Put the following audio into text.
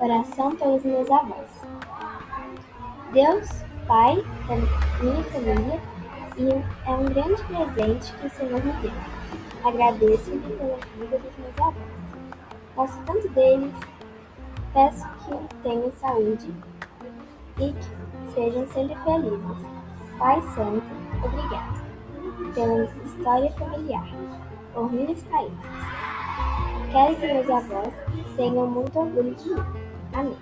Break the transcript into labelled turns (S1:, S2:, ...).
S1: Oração pelos meus avós. Deus, Pai da minha família, e é um grande presente que o Senhor me deu. Agradeço-lhe pela vida dos meus avós. Gosto tanto deles. Peço que tenham saúde e que sejam sempre felizes. Pai Santo, obrigado pela história familiar. Por minhas caídas. Quero que meus avós tenham muito orgulho de mim. Amém.